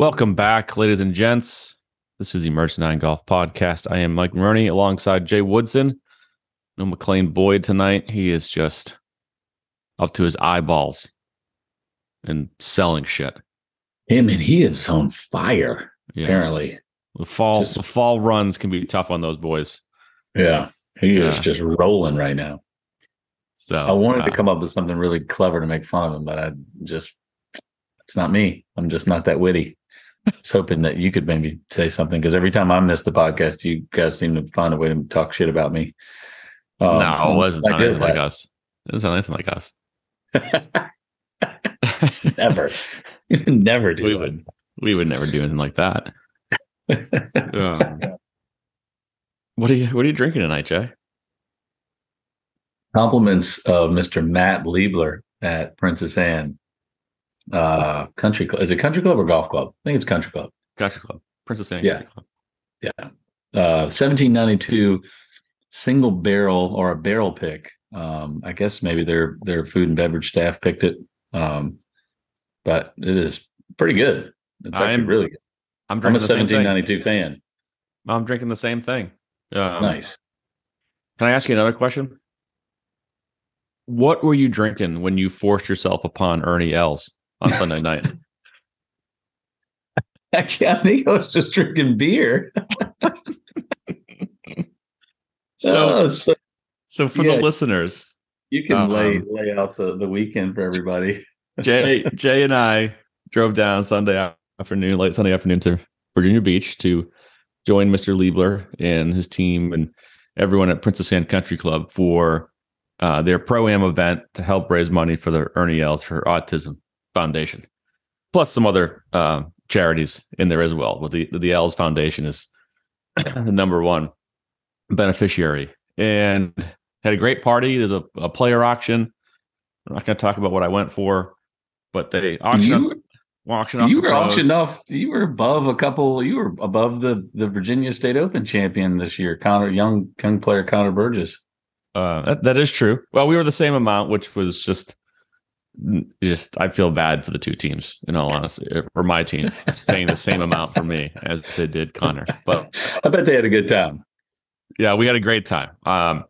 Welcome back, ladies and gents. This is the Merch Nine Golf Podcast. I am Mike Maroney alongside Jay Woodson. No McLean Boyd tonight. He is just up to his eyeballs and selling shit. Him and he is on fire. Yeah. Apparently, The fall Just- the fall runs can be tough on those boys. yeah, he is just rolling right now. So I wanted to uh, come up with something really clever to make fun of him, but I just it's not me. I'm just not that witty. I was hoping that you could maybe say something because every time I miss the podcast, you guys seem to find a way to talk shit about me. Um, no, it wasn't anything like us. It doesn't sound anything like us. Never, never do. we it. would we would never do anything like that. Um, what are you what are you drinking tonight, Jay? compliments of Mr. Matt Liebler at Princess Anne uh country club. Is it country club or golf club? I think it's country club. Country Club. Princess Anne Yeah. Club. Yeah. Uh 1792 single barrel or a barrel pick. Um I guess maybe their their food and beverage staff picked it. Um but it is pretty good. It's actually I'm really good. I'm I'm a drinking the same thing. 1792 fan. I'm drinking the same thing. Um, nice. Can I ask you another question? What were you drinking when you forced yourself upon Ernie Els on Sunday night? Actually, I think I was just drinking beer. So, Oh, so so for yeah. the listeners, you can lay Um, lay out the, the weekend for everybody. Jay, Jay and I drove down Sunday afternoon, late Sunday afternoon to Virginia Beach to join Mr. Liebler and his team and everyone at Princess Anne Country Club for uh, their pro am event to help raise money for the Ernie Els for Autism Foundation, plus some other uh, charities in there as well. But the the Els Foundation is the number one beneficiary, and had a great party. There's a, a player auction. I'm not going to talk about what I went for, but they auctioned auction off. you were auctioned off. You were above a couple. You were above the the Virginia State Open champion this year, Connor young young player Connor Burgess. Uh, that, that is true. Well, we were the same amount, which was just, just I feel bad for the two teams. In all honesty, for my team, it's paying the same amount for me as it did Connor. But I bet they had a good time. yeah, we had a great time. Um,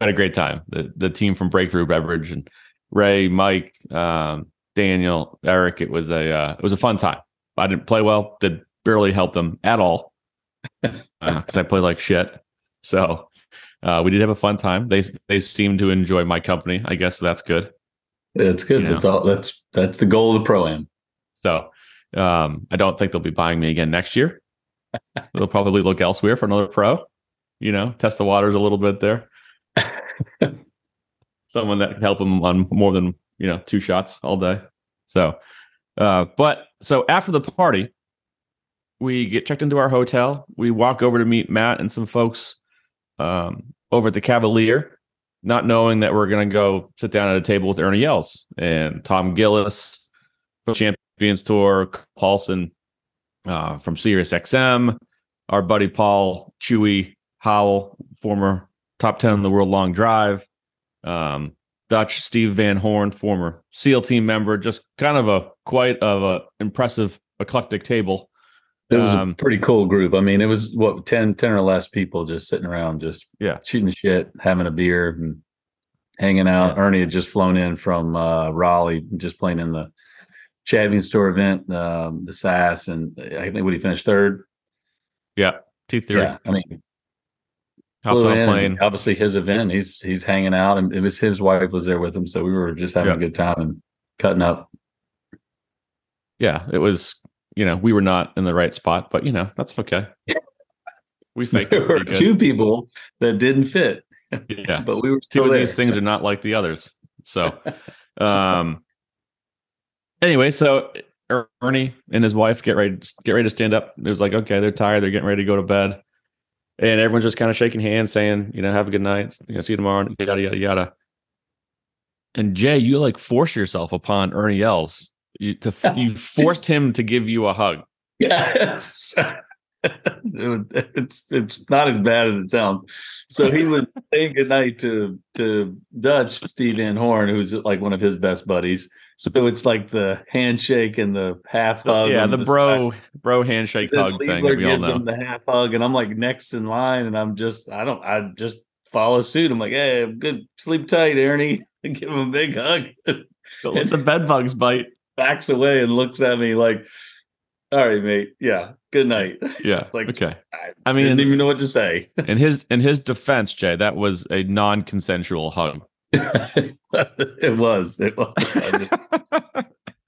had a great time. The the team from Breakthrough Beverage and Ray, Mike, um, Daniel, Eric. It was a uh, it was a fun time. I didn't play well. Did barely help them at all because I play like shit. So uh, we did have a fun time. They they seemed to enjoy my company. I guess that's good. That's good. That's all. That's that's the goal of the pro am. So um, I don't think they'll be buying me again next year. they'll probably look elsewhere for another pro. You know, test the waters a little bit there. Someone that can help them on more than you know two shots all day. So, uh, but so after the party, we get checked into our hotel. We walk over to meet Matt and some folks um, over at the Cavalier, not knowing that we're going to go sit down at a table with Ernie Els and Tom Gillis Champions Tour, Paulson uh, from Sirius XM, our buddy Paul Chewy Howell, former top 10 in the world long drive, um, Dutch Steve Van Horn, former SEAL team member, just kind of a quite of a impressive eclectic table. It was Um, a pretty cool group. I mean, it was what 10, 10 or less people just sitting around, just Yeah. shooting shit, having a beer, and hanging out. Ernie had just flown in from uh, Raleigh, just playing in the Champions Tour event, um, the SAS, and I think what he finished third. Yeah. T theory. Yeah, I mean, Hops on a plane. obviously his event. He's he's hanging out, and it was his wife was there with him, so we were just having Yeah. a good time and cutting up. Yeah. It was, you know, we were not in the right spot, but, you know, that's okay. We faked There were good. two people that didn't fit, Yeah. but we were two of there. these things are not like the others. So, um, anyway, so Er- Ernie and his wife get ready get ready to stand up. It was like, okay, they're tired, they're getting ready to go to bed, and everyone's just kind of shaking hands, saying, you know, have a good night, you know, see you tomorrow, yada yada yada. And Jay, you like forced yourself upon Ernie Els. You to you forced him to give you a hug. Yes. it's it's not as bad as it sounds. So he was saying goodnight to to Dutch Steve Van Horn, who's like one of his best buddies. So it's like the handshake and the half hug. Yeah, the, the bro side. bro handshake hug Liebler thing. we gives him the half hug, and I'm like next in line, and I'm just I don't I just follow suit. I'm like, hey, good sleep tight, Ernie. Give him a big hug. Let the bed bugs bite. Backs away and looks at me like, all right, mate. Yeah. Good night. Yeah. like okay. I, I mean, didn't even know what to say. in his in his defense, Jay, that was a non-consensual hug. it was. It was. Just,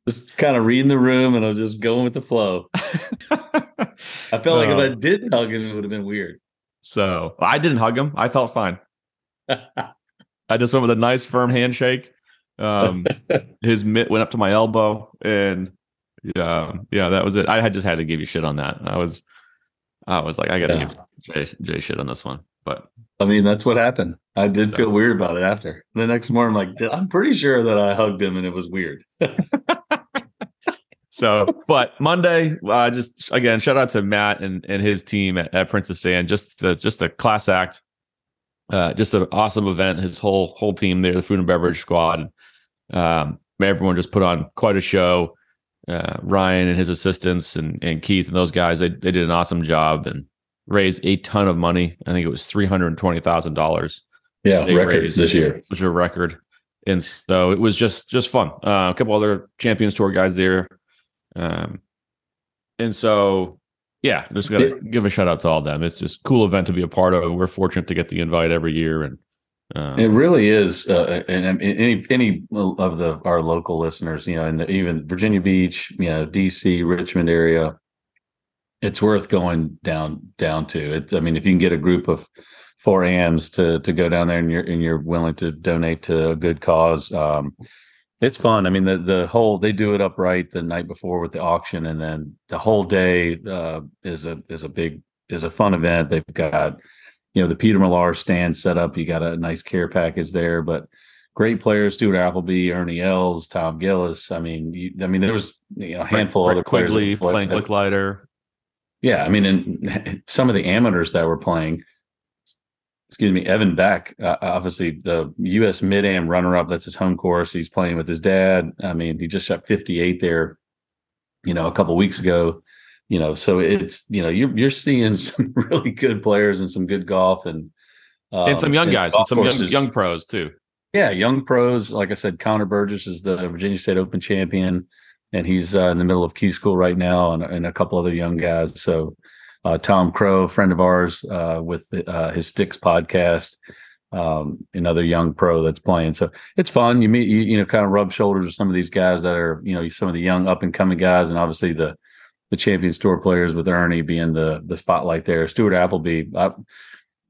just, kind of reading the room, and I was just going with the flow. I felt like if I um, didn't hug him, it would have been weird. So I didn't hug him. I felt fine. I just went with a nice firm handshake. Um, his mitt went up to my elbow, and yeah, yeah, that was it. I had just had to give you shit on that. I was, I was like, I gotta yeah. give Jay, Jay shit on this one. But I mean, that's what happened. I did feel weird about it after. The next morning, I'm like, I'm pretty sure that I hugged him and it was weird. so, but Monday, uh, just again, shout out to Matt and, and his team at, at Princess Anne. Just a, just a class act. Uh, just an awesome event. His whole whole team there, the food and beverage squad. Um, everyone just put on quite a show uh, Ryan and his assistants and, and Keith and those guys, they, they did an awesome job and raised a ton of money. I think it was $320,000. Yeah, record this year. Which is a record. And so it was just just fun. Uh, a couple other Champions Tour guys there. Um, and so, yeah, just got to give a shout out to all of them. It's just cool event to be a part of. We're fortunate to get the invite every year. And um, it really is, uh, and any any of the our local listeners, you know, and even Virginia Beach, you know, DC, Richmond area, it's worth going down down to. It's, I mean, if you can get a group of four AMs to to go down there and you're and you're willing to donate to a good cause, um, it's fun. I mean, the the whole they do it upright the night before with the auction, and then the whole day uh, is a is a big is a fun event. They've got you know the Peter Millar stand set up. You got a nice care package there, but great players: Stuart Appleby, Ernie Els, Tom Gillis. I mean, you, I mean, there was you know a handful of other Quigley, players. Frank Lickliter. Yeah, I mean, and some of the amateurs that were playing. Excuse me, Evan Beck, uh, obviously the U.S. Mid Am runner up. That's his home course. He's playing with his dad. I mean, he just shot 58 there, you know, a couple weeks ago you know, so it's you know you're you're seeing some really good players and some good golf and um, and some young and guys and some young, young pros too. Yeah, young pros. Like I said, Connor Burgess is the Virginia State Open champion, and he's uh, in the middle of Q school right now, and, and a couple other young guys. So uh, Tom Crow, friend of ours, uh, with uh, his Sticks podcast, um, another young pro that's playing. So it's fun. You meet, you, you know, kind of rub shoulders with some of these guys that are, you know, some of the young up and coming guys, and obviously the the Champions Tour players with Ernie being the the spotlight there. Stuart Appleby, I,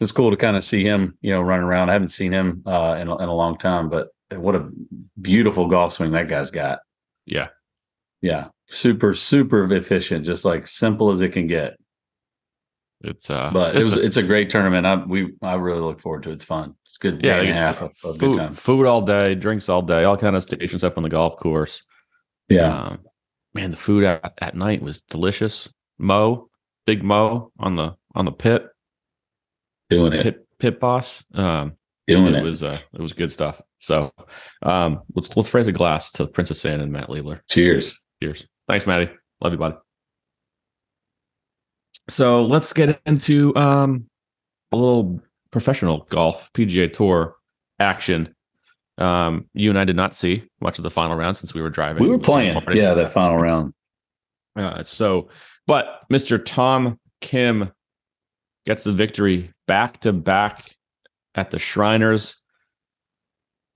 it's cool to kind of see him, you know, running around. I haven't seen him uh, in, in a long time, but what a beautiful golf swing that guy's got. Yeah, yeah, super super efficient, just like simple as it can get. It's uh, but it's, it was, a, it's a great tournament. I we I really look forward to it. It's fun. It's good. Yeah, and a half of, of food, food all day, drinks all day, all kind of stations up on the golf course. Yeah. Um, man, the food at, at night was delicious. Mo, Big Mo on the on the pit, doing it. Pit, pit boss. Um, doing it, it was uh, it was good stuff. So, um, let's let's raise a glass to Princess Anne and Matt Liebler. Cheers. Cheers. Thanks, Matty. Love you, buddy. So let's get into um a little professional golf PGA Tour action. Um, you and I did not see much of the final round since we were driving. We were playing, yeah, that final round. Uh, so, but Mr. Tom Kim gets the victory back to back at the Shriners.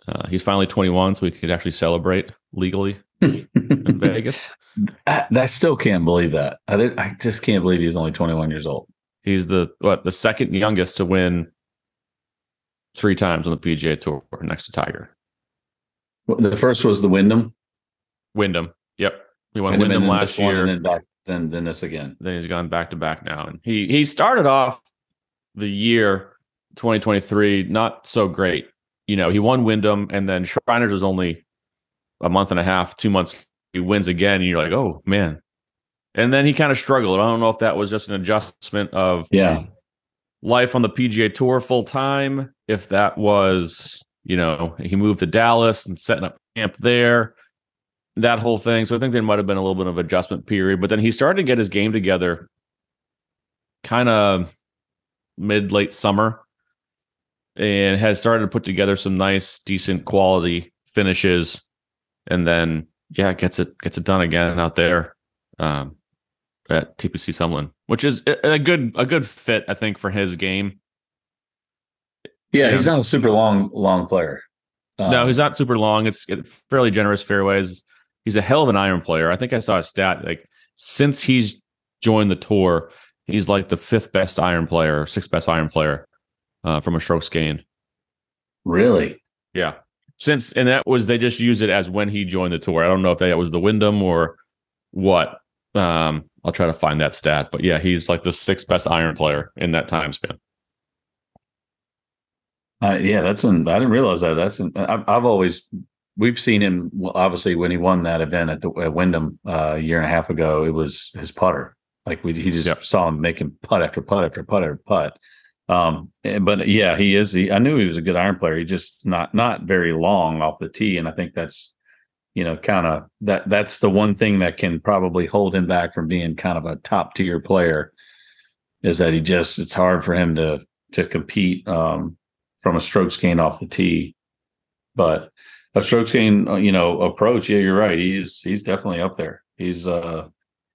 Uh, he's finally 21, so we could actually celebrate legally in Vegas. I, I, still can't believe that. I, did, I just can't believe he's only 21 years old. He's the what the second youngest to win three times on the PGA Tour next to Tiger. The first was the Wyndham. Wyndham. Yep. He won Wyndham, Wyndham last year. And then back then then this again. Then he's gone back to back now. And he he started off the year 2023 not so great. You know, he won Wyndham and then Shriners was only a month and a half, two months. He wins again, and you're like, oh man, and then he kind of struggled. I don't know if that was just an adjustment of Yeah. life on the PGA Tour full time. If that was, you know, he moved to Dallas and setting up camp there, that whole thing. So I think there might have been a little bit of adjustment period. But then he started to get his game together, kind of mid late summer, and has started to put together some nice, decent quality finishes, and then yeah, gets it gets it done again out there. Um, at TPC Summerlin, which is a good a good fit, I think, for his game. Yeah, he's not a super long long player. no, Um, he's not super long. It's fairly generous fairways. He's a hell of an iron player. I think I saw a stat like since he's joined the tour, he's like the fifth best iron player, sixth best iron player uh, from a strokes gained. really. Yeah, since and that was they just use it as when he joined the tour. I don't know if that was the Wyndham or what. Um, I'll try to find that stat, but yeah, he's like the sixth best iron player in that time span. Uh, yeah, that's an, I didn't realize that. That's an, I've, I've always we've seen him well, obviously when he won that event at the at Wyndham uh, a year and a half ago. It was his putter. Like we, he just Yep. saw him making putt after putt after putt after putt. Um, but yeah, he is. He, I knew he was a good iron player. He just not not very long off the tee, and I think that's you know kind of that that's the one thing that can probably hold him back from being kind of a top tier player is that he just it's hard for him to to compete um, from a strokes gain off the tee. But a strokes gain, uh, you know, approach. Yeah, you're right. He's he's definitely up there. He's uh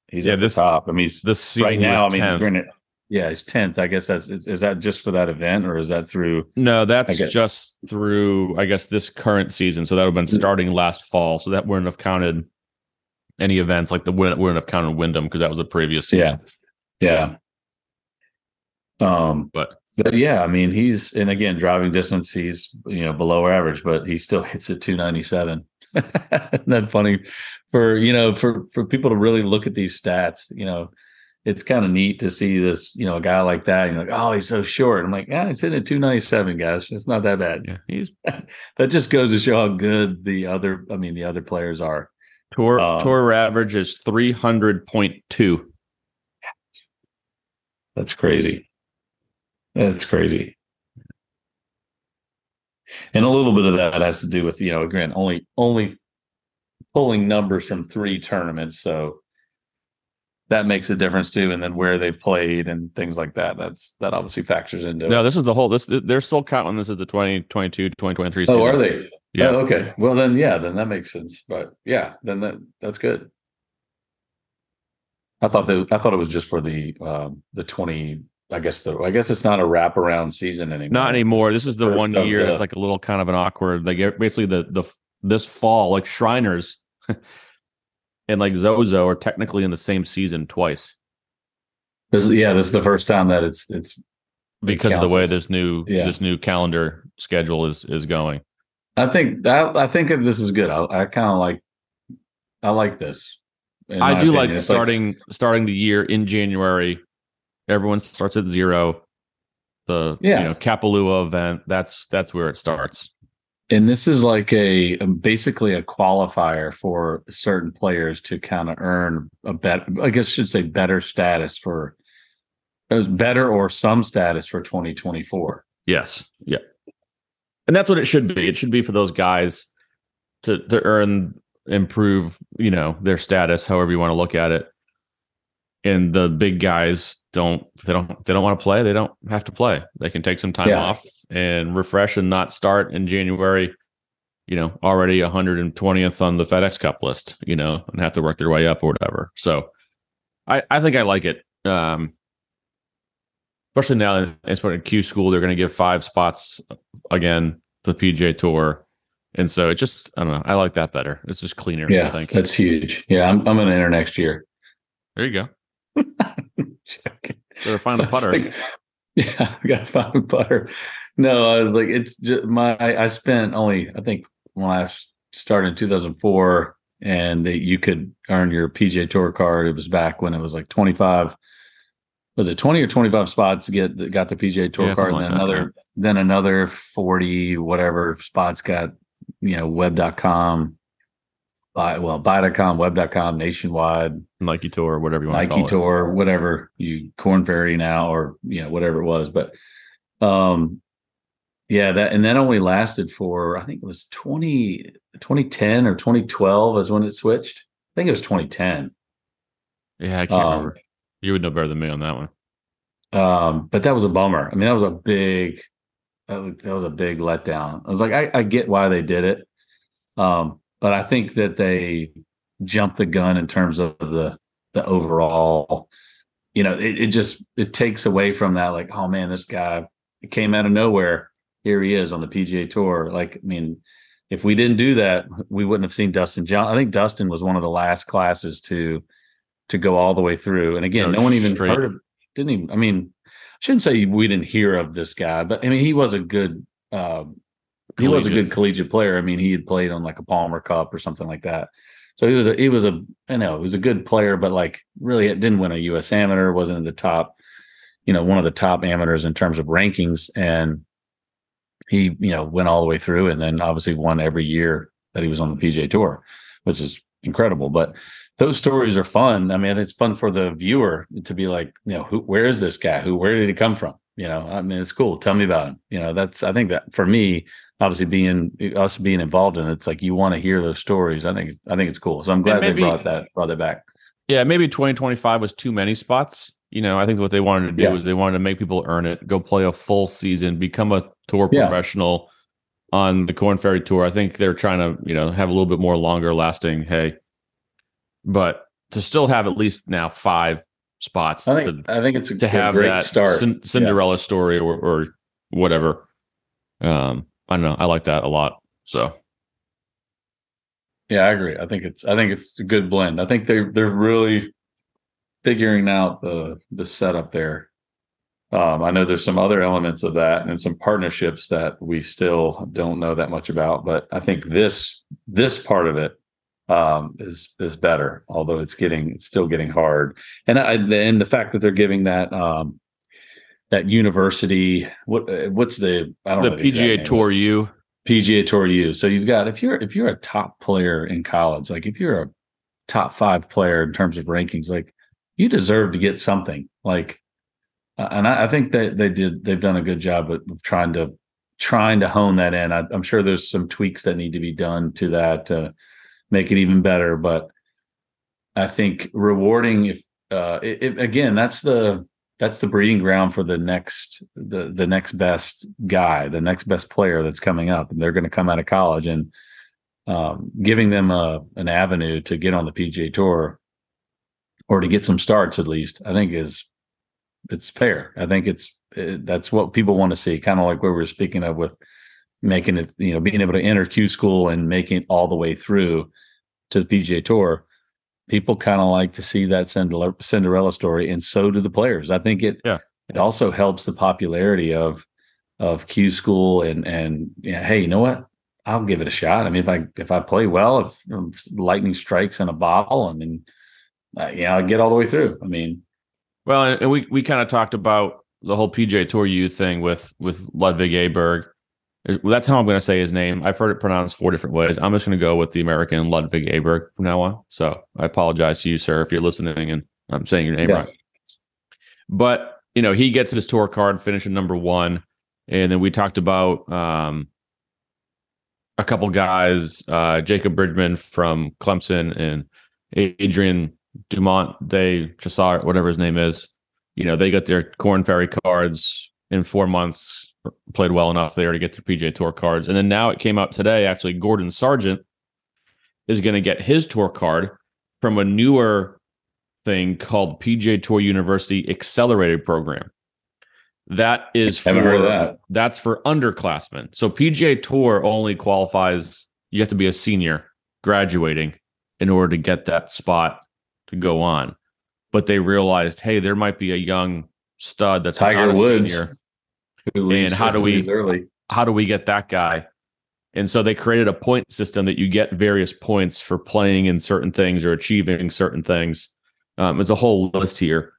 he's Yeah, at this- the top. I mean, This season right now. I mean, 10th. granted, yeah, he's tenth. I guess that's is, is that just for that event or is that through? No, that's just through, I guess, this current season. So that would have been starting last fall. So that wouldn't have counted any events like the wouldn't, wouldn't have counted Wyndham because that was the previous season. Yeah, yeah. Um, But but yeah, I mean, he's and again, driving distance, he's you know below average, but he still hits at two ninety seven. Isn't that funny? For you know, for for people to really look at these stats, you know, it's kind of neat to see this, you know, a guy like that. And you're like, oh, he's so short. I'm like, yeah, he's hitting at 297, guys. It's not that bad. yeah, he's That just goes to show how good the other, I mean, the other players are. tour Um, tour average is three hundred point two. That's crazy. That's crazy. And a little bit of that has to do with, you know, again, only only pulling numbers from three tournaments. So that makes a difference too. And then where they've played and things like that. That's that obviously factors into No, it. this is the whole. This they're still counting this as the 2022 2023 Oh, season. are they? Yeah. Oh, okay. Well then yeah, then that makes sense. But yeah, then that that's good. I thought that I thought it was just for the um the 20 I guess the I guess it's not a wraparound season anymore. Not anymore. This is the First one year that's like a little kind of an awkward. Like basically the the this fall, like Shriners and like Zozo are technically in the same season twice This is, yeah, this is the first time that it's it's because of the way this new yeah. this new calendar schedule is is going. I think that I think this is good. I, I kind of like I like this. I do opinion. like It's starting starting the year in January. Everyone starts at zero. The Yeah. you know Kapalua event that's that's where it starts. and this is like a, basically a qualifier for certain players to kind of earn a bet. I guess I should say better status for better or some status for 2024. Yes. Yeah. And that's what it should be. It should be for those guys to to earn improve, you know, their status, however you want to look at it. And the big guys don't they don't they don't want to play, they don't have to play. They can take some time Yeah. off and refresh and not start in January, you know, already 120th on the FedEx Cup list, you know, and have to work their way up or whatever. So I I think I like it. Um especially now it's in Q school, they're going to give five spots again to the PGA Tour, and so it just I don't know. I like that better. It's just cleaner. I Yeah, think. that's huge. Yeah, I'm I'm going to enter next year. There you go. Better find a was putter. thinking- yeah, I got to find a putter. No, I was like, it's just my. I, spent only, I think, when I started in 2004, and that you could earn your PGA Tour card. It was back when it was like 25. Was it 20 or 25 spots to get that got the PGA Tour Yeah, card, and then like that, another, then another 40 whatever spots got, you know, web.com. buy well buy.com, web.com, nationwide, Nike Tour, whatever you want Nike Tour, whatever you Korn Ferry now or you know whatever it was, but um yeah, that and that only lasted for I think it was 20 2010 or 2012 is when it switched. I think it was 2010. Yeah, I can't um, remember. You would know better than me on that one. Um, but that was a bummer. I mean, that was a big that was a big letdown. I was like, I, I get why they did it. Um, but I think that they jumped the gun in terms of the the overall, you know, it, it just it takes away from that, like, oh man, this guy came out of nowhere. Here he is on the PGA tour. Like, I mean, if we didn't do that, we wouldn't have seen Dustin John. I think Dustin was one of the last classes to to go all the way through. And again, no, no one even straight. heard of didn't even I mean, I shouldn't say we didn't hear of this guy, but I mean he was a good uh, he was a good collegiate player. I mean, he had played on like a Palmer Cup or something like that. So he was a he was a I know he was a good player, but like really it didn't win a US amateur, wasn't in the top, you know, one of the top amateurs in terms of rankings. And he, you know, went all the way through and then obviously won every year that he was on the PGA tour, which is incredible. But those stories are fun. I mean, it's fun for the viewer to be like, you know, who, where is this guy? Who, where did he come from? You know, I mean, it's cool. Tell me about him. You know, that's, I think that for me, obviously being us being involved in it, it's like you want to hear those stories. I think, I think it's cool. So I'm glad maybe, they brought that, brought that back. Yeah. Maybe 2025 was too many spots. You know, I think what they wanted to do yeah. was they wanted to make people earn it, go play a full season, become a tour yeah. professional on the Korn Ferry Tour. I think they're trying to, you know, have a little bit more longer lasting. Hey, but to still have at least now five spots. I think, to, I think it's a, to have that start. Cinderella yeah. story or, or whatever. Um, I don't know. I like that a lot. So. Yeah, I agree. I think it's I think it's a good blend. I think they they're really figuring out the the setup there. Um, I know there's some other elements of that and some partnerships that we still don't know that much about, but I think this this part of it um, is is better. Although it's getting it's still getting hard, and I, and the fact that they're giving that um, that university what what's the I don't the know the PGA Tour U PGA Tour U. So you've got if you're if you're a top player in college, like if you're a top five player in terms of rankings, like you deserve to get something. Like, uh, and I, I think that they did they've done a good job of, of trying to trying to hone that in. I, am sure there's some tweaks that need to be done to that. Uh, make it even better. But I think rewarding if uh, it, it, again, that's the that's the breeding ground for the next the the next best guy, the next best player that's coming up, and they're going to come out of college and um, giving them a an avenue to get on the PGA Tour or to get some starts at least. I think is it's fair. I think it's it, that's what people want to see. Kind of like what we were speaking of with making it, you know, being able to enter Q school and making it all the way through to the PGA Tour, people kind of like to see that Cinderella story, and so do the players. I think it yeah. it also helps the popularity of of Q school and and yeah, hey, you know what? I'll give it a shot. I mean, if I if I play well, if, if lightning strikes in a bottle, I mean, uh, yeah, I get all the way through. I mean, well, and we we kind of talked about the whole PGA Tour U thing with with Ludvig Aberg that's how I'm going to say his name. I've heard it pronounced four different ways. I'm just going to go with the American Ludwig Aberg from now on. So I apologize to you, sir, if you're listening and I'm saying your name yeah. right. But you know, he gets his tour card, finishing number one, and then we talked about um, a couple guys, uh, Jacob Bridgeman from Clemson and Adrian Dumont de Chassart, whatever his name is. You know, they got their Korn Ferry cards in four months played well enough there to get their PGA Tour cards. And then now it came out today. Actually, Gordon Sargent is going to get his tour card from a newer thing called PGA Tour University Accelerated Program. That is for that. that's for underclassmen. So PGA Tour only qualifies. You have to be a senior graduating in order to get that spot to go on. But they realized, hey, there might be a young stud that's Tiger Woods. Senior and how do we early. how do we get that guy? And so they created a point system that you get various points for playing in certain things or achieving certain things. Um, there's a whole list here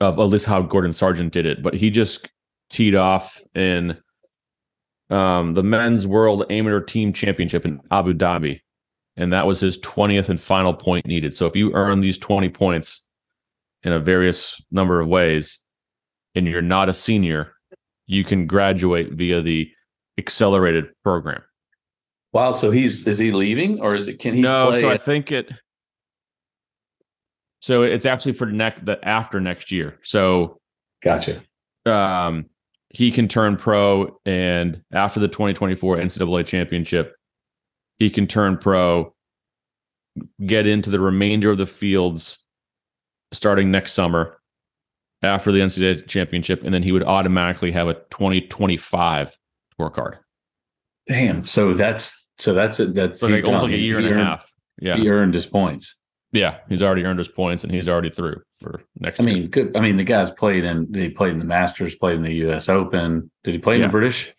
of at least how Gordon Sargent did it, but he just teed off in um, the men's world amateur team championship in Abu Dhabi. and that was his 20th and final point needed. So if you earn these 20 points in a various number of ways and you're not a senior, you can graduate via the accelerated program. Wow, so he's is he leaving or is it can he No, so I think it so it's actually for next the after next year. So Gotcha. um, he can turn pro, and after the 2024 NCAA championship, he can turn pro, get into the remainder of the fields starting next summer after the NCAA championship, and then he would automatically have a 2025 tour card. Damn. So that's so that's it. That's So like almost like a year and He a half. Yeah, He earned his points. yeah, he's already earned his points, and he's already through for next I year. mean, good. I mean, the guy's played in. He played in the Masters. Played in the U.S. Open. Did he play in Yeah. the British?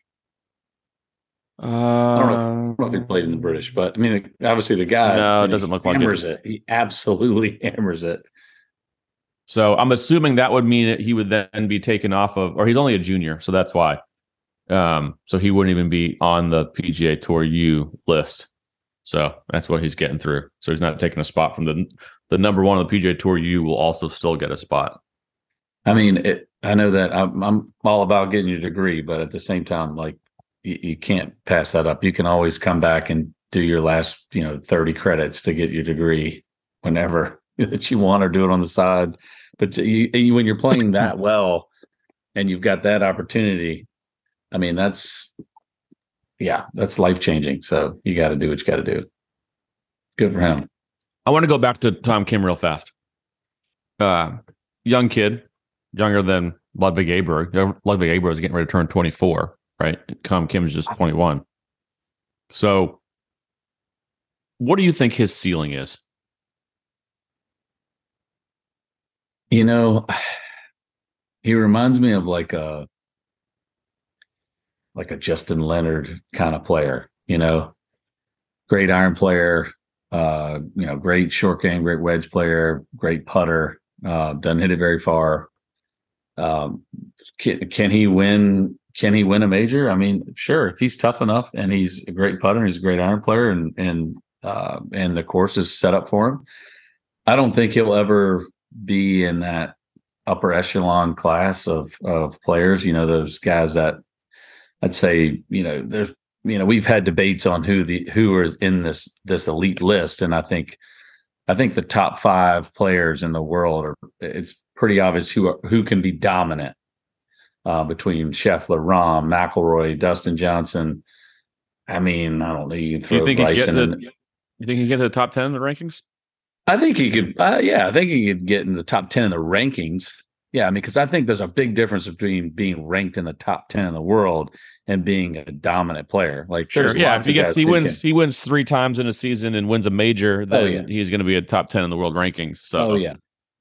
uh, I don't know if he played in the British, but I mean, obviously the guy. No, it doesn't look like it. He absolutely hammers it. So I'm assuming that would mean that he would then be taken off of, or he's only a junior, so that's why. Um, so he wouldn't even be on the PGA Tour U list. So that's what he's getting through. So he's not taking a spot from the the number one on the PGA Tour U will also still get a spot. I mean, it, I know that I'm, I'm all about getting your degree, but at the same time, like you, you can't pass that up. You can always come back and do your last, you know, 30 credits to get your degree whenever that you want or do it on the side. But you, you when you're playing that well and you've got that opportunity, I mean, that's, yeah, that's life changing. So you got to do what you got to do. Good for him. I want to go back to Tom Kim real fast. Uh, young kid, younger than Ludwig Aberg. Ludwig Aberg is getting ready to turn 24, right? Tom Kim is just 21. So, what do you think his ceiling is? You know, he reminds me of like a like a Justin Leonard kind of player, you know. Great iron player, uh, you know, great short game, great wedge player, great putter, uh, doesn't hit it very far. Um, can, can he win? Can he win a major? I mean, sure, if he's tough enough and he's a great putter, he's a great iron player, and and uh, and the course is set up for him. I don't think he'll ever be in that upper echelon class of of players. You know, those guys that I'd say, you know, there's you know, we've had debates on who the who is in this this elite list, and I think I think the top five players in the world are it's pretty obvious who are, who can be dominant uh, between Scheffler, Rahm, McIlroy, Dustin Johnson. I mean, I don't know. You can Do throw you think he get Bryson to, you think he get to the top 10 in the rankings? I think he could. Uh, yeah, I think he could get in the top ten in the rankings. Yeah, I mean, because I think there's a big difference between being ranked in the top ten in the world and being a dominant player. Like, sure, Yeah. If he gets, he wins, can- he wins three times in a season and wins a major, then yeah. he's going to be a top 10 in the world rankings. So, Oh yeah,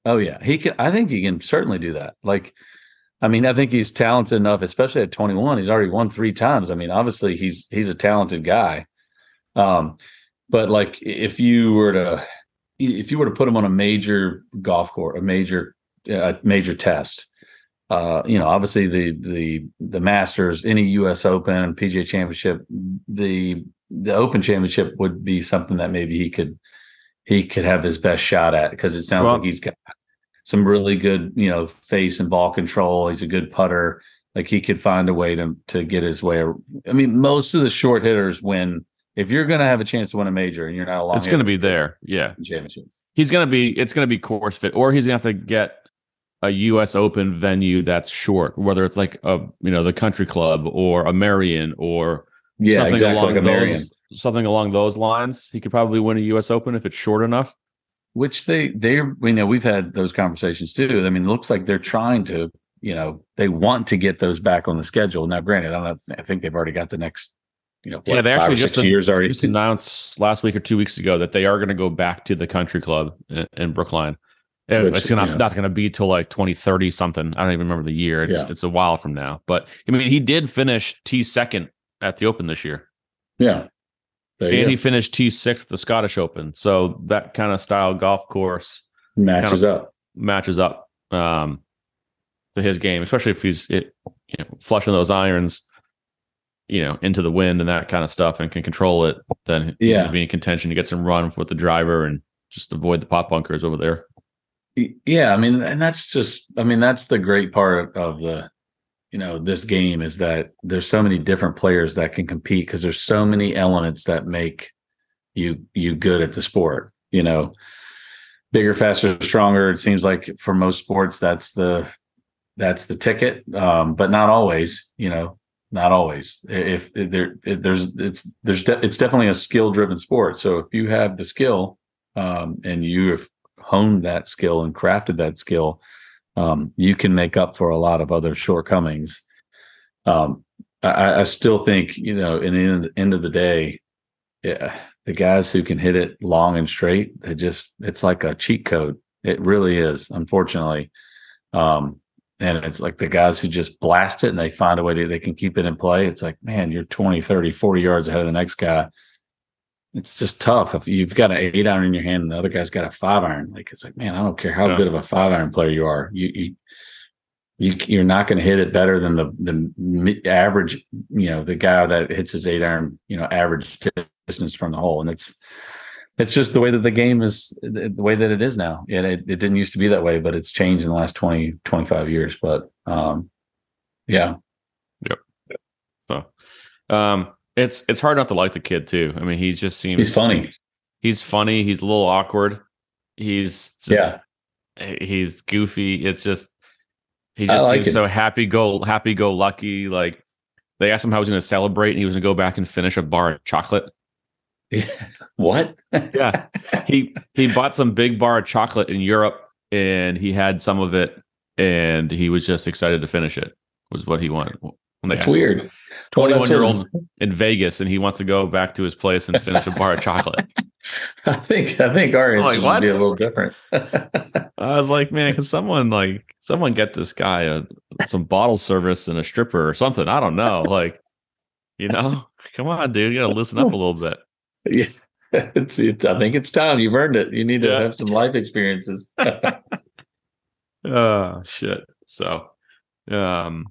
oh yeah. He can. I think he can certainly do that. Like, I mean, I think he's talented enough, especially at 21. He's already won three times. I mean, obviously he's he's a talented guy. Um, but like, if you were to if you were to put him on a major golf course, a major a major test, uh, you know, obviously the the the Masters, any U.S. Open, and PGA Championship, the the Open Championship would be something that maybe he could he could have his best shot at because it sounds Well- like he's got some really good, you know, face and ball control. He's a good putter. Like he could find a way to to get his way. I mean, most of the short hitters win. If you're going to have a chance to win a major and you're not a long, it's going to be there. Yeah. championship. He's going to be, it's going to be course fit, or he's going to have to get a U.S. Open venue that's short, whether it's like a, you know, the country club or a Merion or Yeah, something exactly. along Like those, something along those lines. He could probably win a U.S. Open if it's short enough. which they they you know we've had those conversations too. I mean, it looks like they're trying to you know they want to get those back on the schedule. Now, granted, I don't know, I think they've already got the next you know Yeah, they actually just years already. just announced last week or two weeks ago that they are going to go back to the country club in, in Brookline. Which, it's gonna yeah. that's gonna be till like 2030 something. I don't even remember the year. It's Yeah. it's a while from now. But I mean, he did finish T second at the Open this year, Yeah, there and he finished T sixth at the Scottish Open. So that kind of style golf course matches up. matches up um, to his game, especially if he's it, you know, flushing those irons. You know, into the wind and that kind of stuff and can control it, then Yeah. be in contention to get some run with the driver and just avoid the pop bunkers over there. Yeah, I mean, and that's just, I mean, that's the great part of the, you know, this game is that there's so many different players that can compete because there's so many elements that make you you good at the sport. You know, bigger, faster, stronger. It seems like for most sports, that's the that's the ticket, um, but not always. You know, not always. If, if there, if there's it's there's de- it's definitely a skill driven sport. So if you have the skill um, and you have honed that skill and crafted that skill, um, you can make up for a lot of other shortcomings. Um, I, I still think, you know, in the end, end of the day, yeah, the guys who can hit it long and straight, they just, it's like a cheat code. It really is, unfortunately. Um, and it's like the guys who just blast it and they find a way to, they can keep it in play. It's like, man, you're 20, 30, 40 yards ahead of the next guy it's just tough if you've got an eight iron in your hand and the other guy's got a five iron. Like it's like, man, I don't care how Yeah. good of a five iron player you are, you you, you you're not going to hit it better than the the average. You know, the guy that hits his eight iron, you know, average distance from the hole, and it's it's just the way that the game is the way that it is now. It, it it didn't used to be that way, but it's changed in the last 20, 25 years. But um, yeah, Um, it's it's hard not to like the kid too. I mean, he just seems he's funny. He's funny. He's a little awkward. He's just, Yeah. He's goofy. It's just he just like seems it. so happy go happy go lucky. Like they asked him how he was going to celebrate, and he was going to go back and finish a bar of chocolate. what? Yeah. he he bought some big bar of chocolate in Europe, and he had some of it, and he was just excited to finish it. Was what he wanted. That's weird. Twenty one year Well, old in Vegas, and he wants to go back to his place and finish a bar of chocolate. I think I think our Like, would be a little different. I was like, man, can someone like someone get this guy a some bottle service and a stripper or something? I don't know. Like, you know, come on, dude, you gotta loosen up a little bit. Yeah, it's, it, I think it's time. You've earned it. You need to Yeah. have some life experiences. Oh shit. So, um,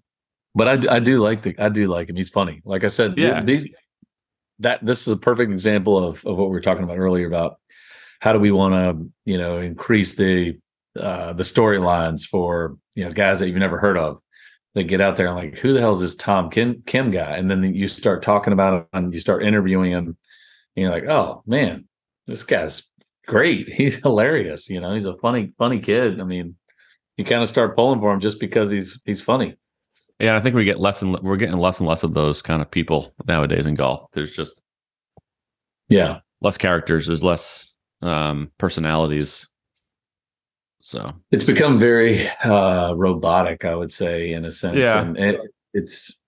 but I, I do like the I do like him. He's funny. Like I said, Yeah. these that this is a perfect example of of what we were talking about earlier about how do we want to you know increase the uh the storylines for you know guys that you've never heard of. that get out there and like, who the hell is this Tom Kim Kim guy? And then you start talking about him and you start interviewing him. You're like, oh man, this guy's great. He's hilarious. You know, he's a funny funny kid. I mean, you kind of start pulling for him just because he's he's funny. yeah, I think we get less and we're getting less and less of those kind of people nowadays in golf. There's just Yeah. less characters. There's less um personalities. So it's become very uh robotic i would say in a sense Yeah. and it, it's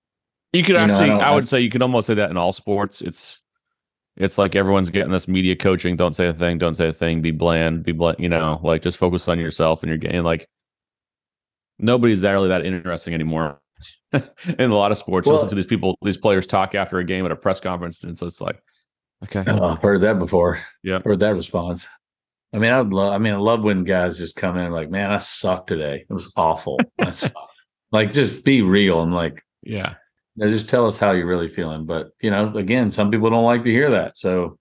You could You know, I actually, I, I- would say, you could almost say that in all sports. It's, it's like everyone's getting this media coaching. Don't say a thing. Don't say a thing. Be bland. Be bland. You know, like just focus on yourself and your game. Like nobody's that really that interesting anymore. in a lot of sports, Well- listen to these people, these players talk after a game at a press conference, and so it's like, okay, oh, i've heard that before Yeah. heard that response i mean i love i mean i love when guys just come in and like man i sucked today it was awful like just be real and like yeah, you know, just tell us how you're really feeling but you know again some people don't like to hear that so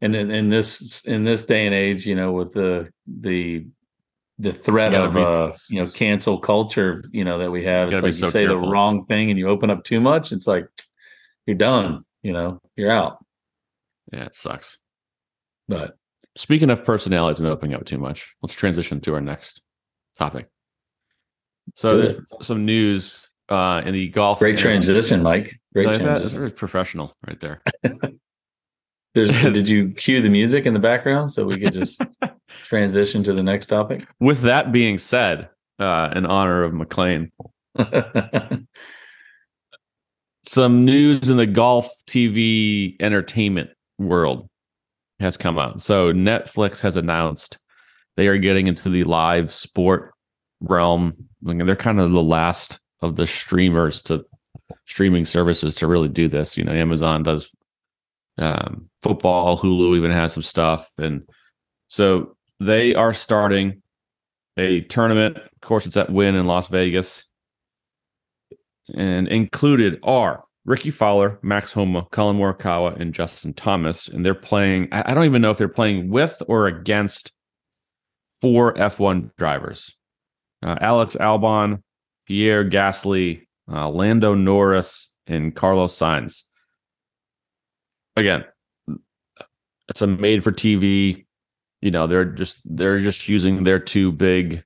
and in, in this in this day and age you know with the the the threat of be- uh you know cancel culture you know that we have It's like you say careful. the wrong thing and you open up too much it's like you're done you know you're out yeah, it sucks. but Speaking of personalities and opening up too much, let's transition to our next topic. So Good. there's some news uh, in the golf. great transition mike great Is that- transition very professional right there. there's did you cue the music in the background so we could just transition to the next topic With that being said, uh, in honor of McLean, some news in the golf TV entertainment world has come out. So Netflix has announced they are getting into the live sport realm. I mean, they're kind of the last of the streamers to streaming services to really do this. You know, Amazon does um, football, Hulu even has some stuff, and so they are starting a tournament. Of course, it's at Wynn in Las Vegas, and included are Rickie Fowler, Max Homa, Collin Morikawa, and Justin Thomas, and they're playing. I don't even know if they're playing with or against four F1 drivers: uh, Alex Albon, Pierre Gasly, uh, Lando Norris, and Carlos Sainz. Again, it's a made for TV. You know, they're just they're just using their two big,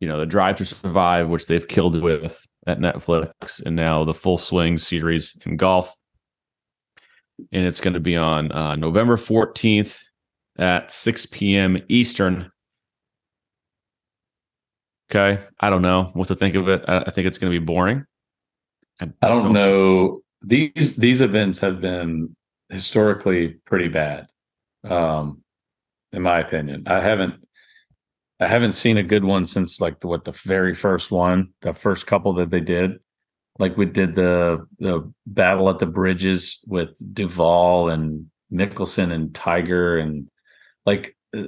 you know, the Drive to Survive, which they've killed with at Netflix, and now the Full Swing series in golf. And it's going to be on uh, November 14th at 6 p.m. Eastern. Okay. I don't know what to think of it. I, I think it's going to be boring. I, I don't know. These these events have been historically pretty bad, um, in my opinion. I haven't I haven't seen a good one since like the, what the very first one, the first couple that they did. Like we did the the battle at the bridges with Duval and Mickelson and Tiger and like uh,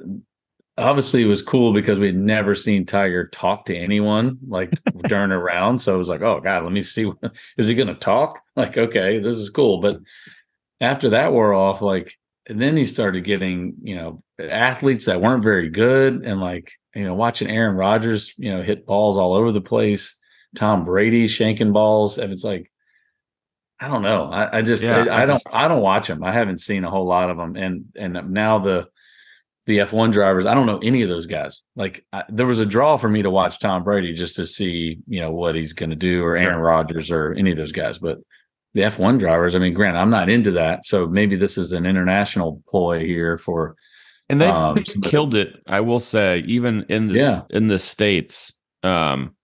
obviously it was cool because we'd never seen Tiger talk to anyone like during a round. So it was like, oh God, let me see. Is he going to talk? Like, okay, this is cool. But after that wore off, like, and then he started getting, you know, athletes that weren't very good and like, you know, watching Aaron Rodgers, you know, hit balls all over the place, Tom Brady shanking balls. And it's like, I don't know. I, I just, yeah, I, I, I, don't, I don't watch them. I haven't seen a whole lot of them. And, and now the, the F1 drivers, I don't know any of those guys. Like I, there was a draw for me to watch Tom Brady just to see, you know, what he's going to do or Aaron Rodgers or any of those guys. But the F1 drivers, I mean, Grant, I'm not into that. So maybe this is an international ploy here for and they've um, killed it. I will say, even in the yeah. in the states, um,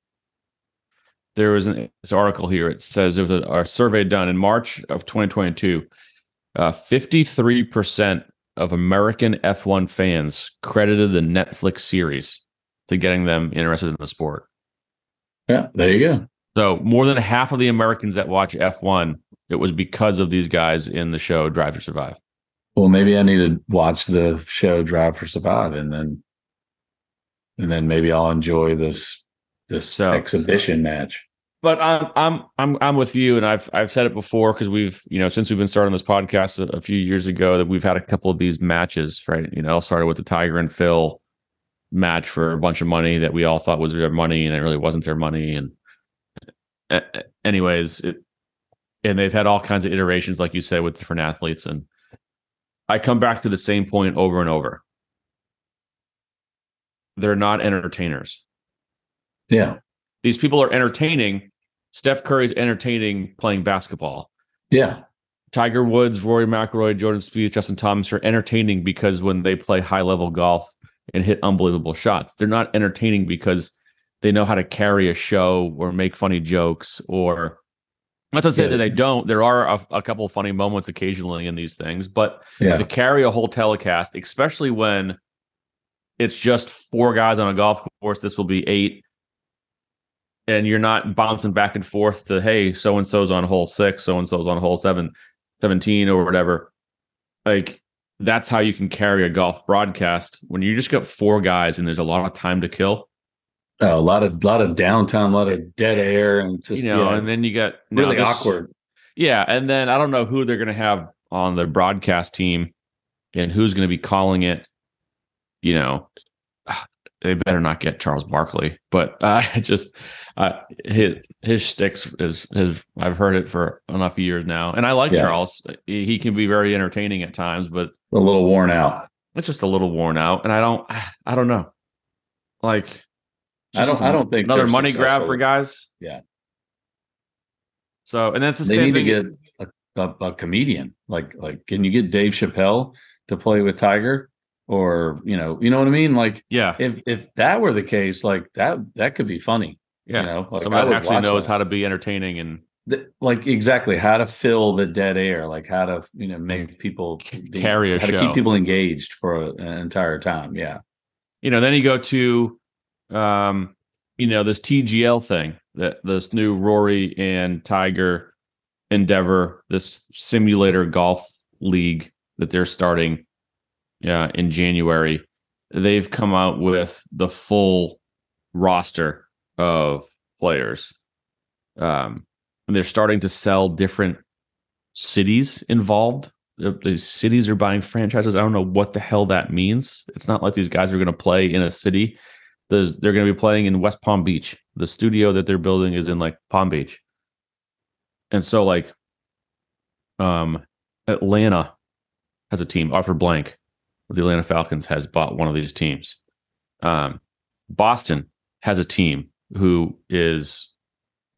there was an, this article here. It says there was a, a survey done in March of 2022. Uh, 53% of American F1 fans credited the Netflix series to getting them interested in the sport. Yeah, there you go. So more than half of the Americans that watch F1, it was because of these guys in the show Drive to Survive. Well, maybe I need to watch the show Drive for Survive, and then, and then maybe I'll enjoy this this so, exhibition match. But I'm I'm I'm I'm with you, and I've I've said it before because we've you know since we've been starting this podcast a, a, few years ago that we've had a couple of these matches, right? You know, I started with the Tiger and Phil match for a bunch of money that we all thought was their money, and it really wasn't their money. And anyways, it and they've had all kinds of iterations, like you said, with different athletes, and I come back to the same point over and over. They're not entertainers. Yeah. These people are entertaining. Steph Curry's entertaining playing basketball. Yeah. Tiger Woods, Rory McIlroy, Jordan Spieth, Justin Thomas are entertaining because when they play high level golf and hit unbelievable shots, they're not entertaining because they know how to carry a show or make funny jokes or not to say yeah. that they don't. There are a, a, couple of funny moments occasionally in these things, but yeah. to carry a whole telecast, especially when it's just four guys on a golf course, this will be eight, and you're not bouncing back and forth to hey, so and so's on hole six, so and so's on hole seven, 17 or whatever. Like that's how you can carry a golf broadcast when you just got four guys and there's a lot of time to kill Oh, a lot of lot of downtime, a lot of dead air, and just you know, yeah, and then you got really this, awkward. Yeah, and then I don't know who they're going to have on the broadcast team, and who's going to be calling it. You know, they better not get Charles Barkley, but uh, I just uh, his his sticks is his. I've heard it for enough years now, and I like yeah. Charles. He can be very entertaining at times, but a little worn out. It's just a little worn out, and I don't. I don't know. Like I don't. I don't think another money successful. grab for guys. Yeah. So, and that's the they same. need thing. to get a, a, a, comedian. Like, like, can you get Dave Chappelle to play with Tiger? Or you know, you know what I mean? Like, yeah. If if that were the case, like that that could be funny. Yeah. You know, like, somebody actually knows that. how to be entertaining and like exactly how to fill the dead air, like how to you know make people be, carry a how show. to keep people engaged for an entire time. Yeah. You know, then you go to um, you know, this TGL thing that this new Rory and Tiger endeavor, this simulator golf league that they're starting uh, in January. They've come out with the full roster of players. Um, and they're starting to sell different cities involved. The, the cities are buying franchises. I don't know what the hell that means. It's not like these guys are going to play in a city. There's, they're going to be playing in West Palm Beach. The studio that they're building is in like Palm Beach, and so like, um, Atlanta has a team. Arthur Blank, the Atlanta Falcons, has bought one of these teams. Um, Boston has a team who is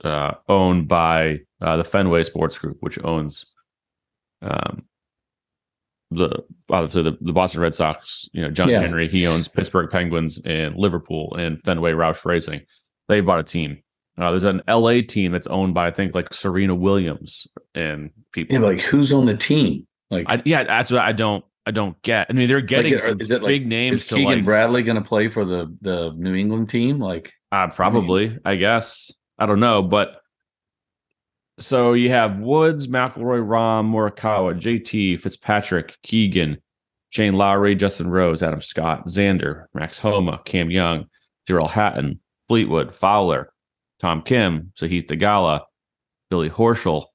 uh, owned by uh, the Fenway Sports Group, which owns um, the obviously the, the Boston Red Sox. You know, John Yeah. Henry. He owns Pittsburgh Penguins and Liverpool and Fenway Roush Racing. They bought a team. Uh, there's an LA team that's owned by I think like Serena Williams and people. Yeah, but like who's on the team? Like, I, yeah, that's what I don't. I don't get. I mean, they're getting are- some it like- big names is Keegan like Bradley going to play for the the New England team? Like, Uh, probably, I guess. I don't know, but so you have Woods, McIlroy, Rahm, Morikawa, JT, Fitzpatrick, Keegan, Shane Lowry, Justin Rose, Adam Scott, Xander, Max Homa, Cam Young, Tyrrell Hatton, Fleetwood, Fowler, Tom Kim, Sahith Theegala, Billy Horschel,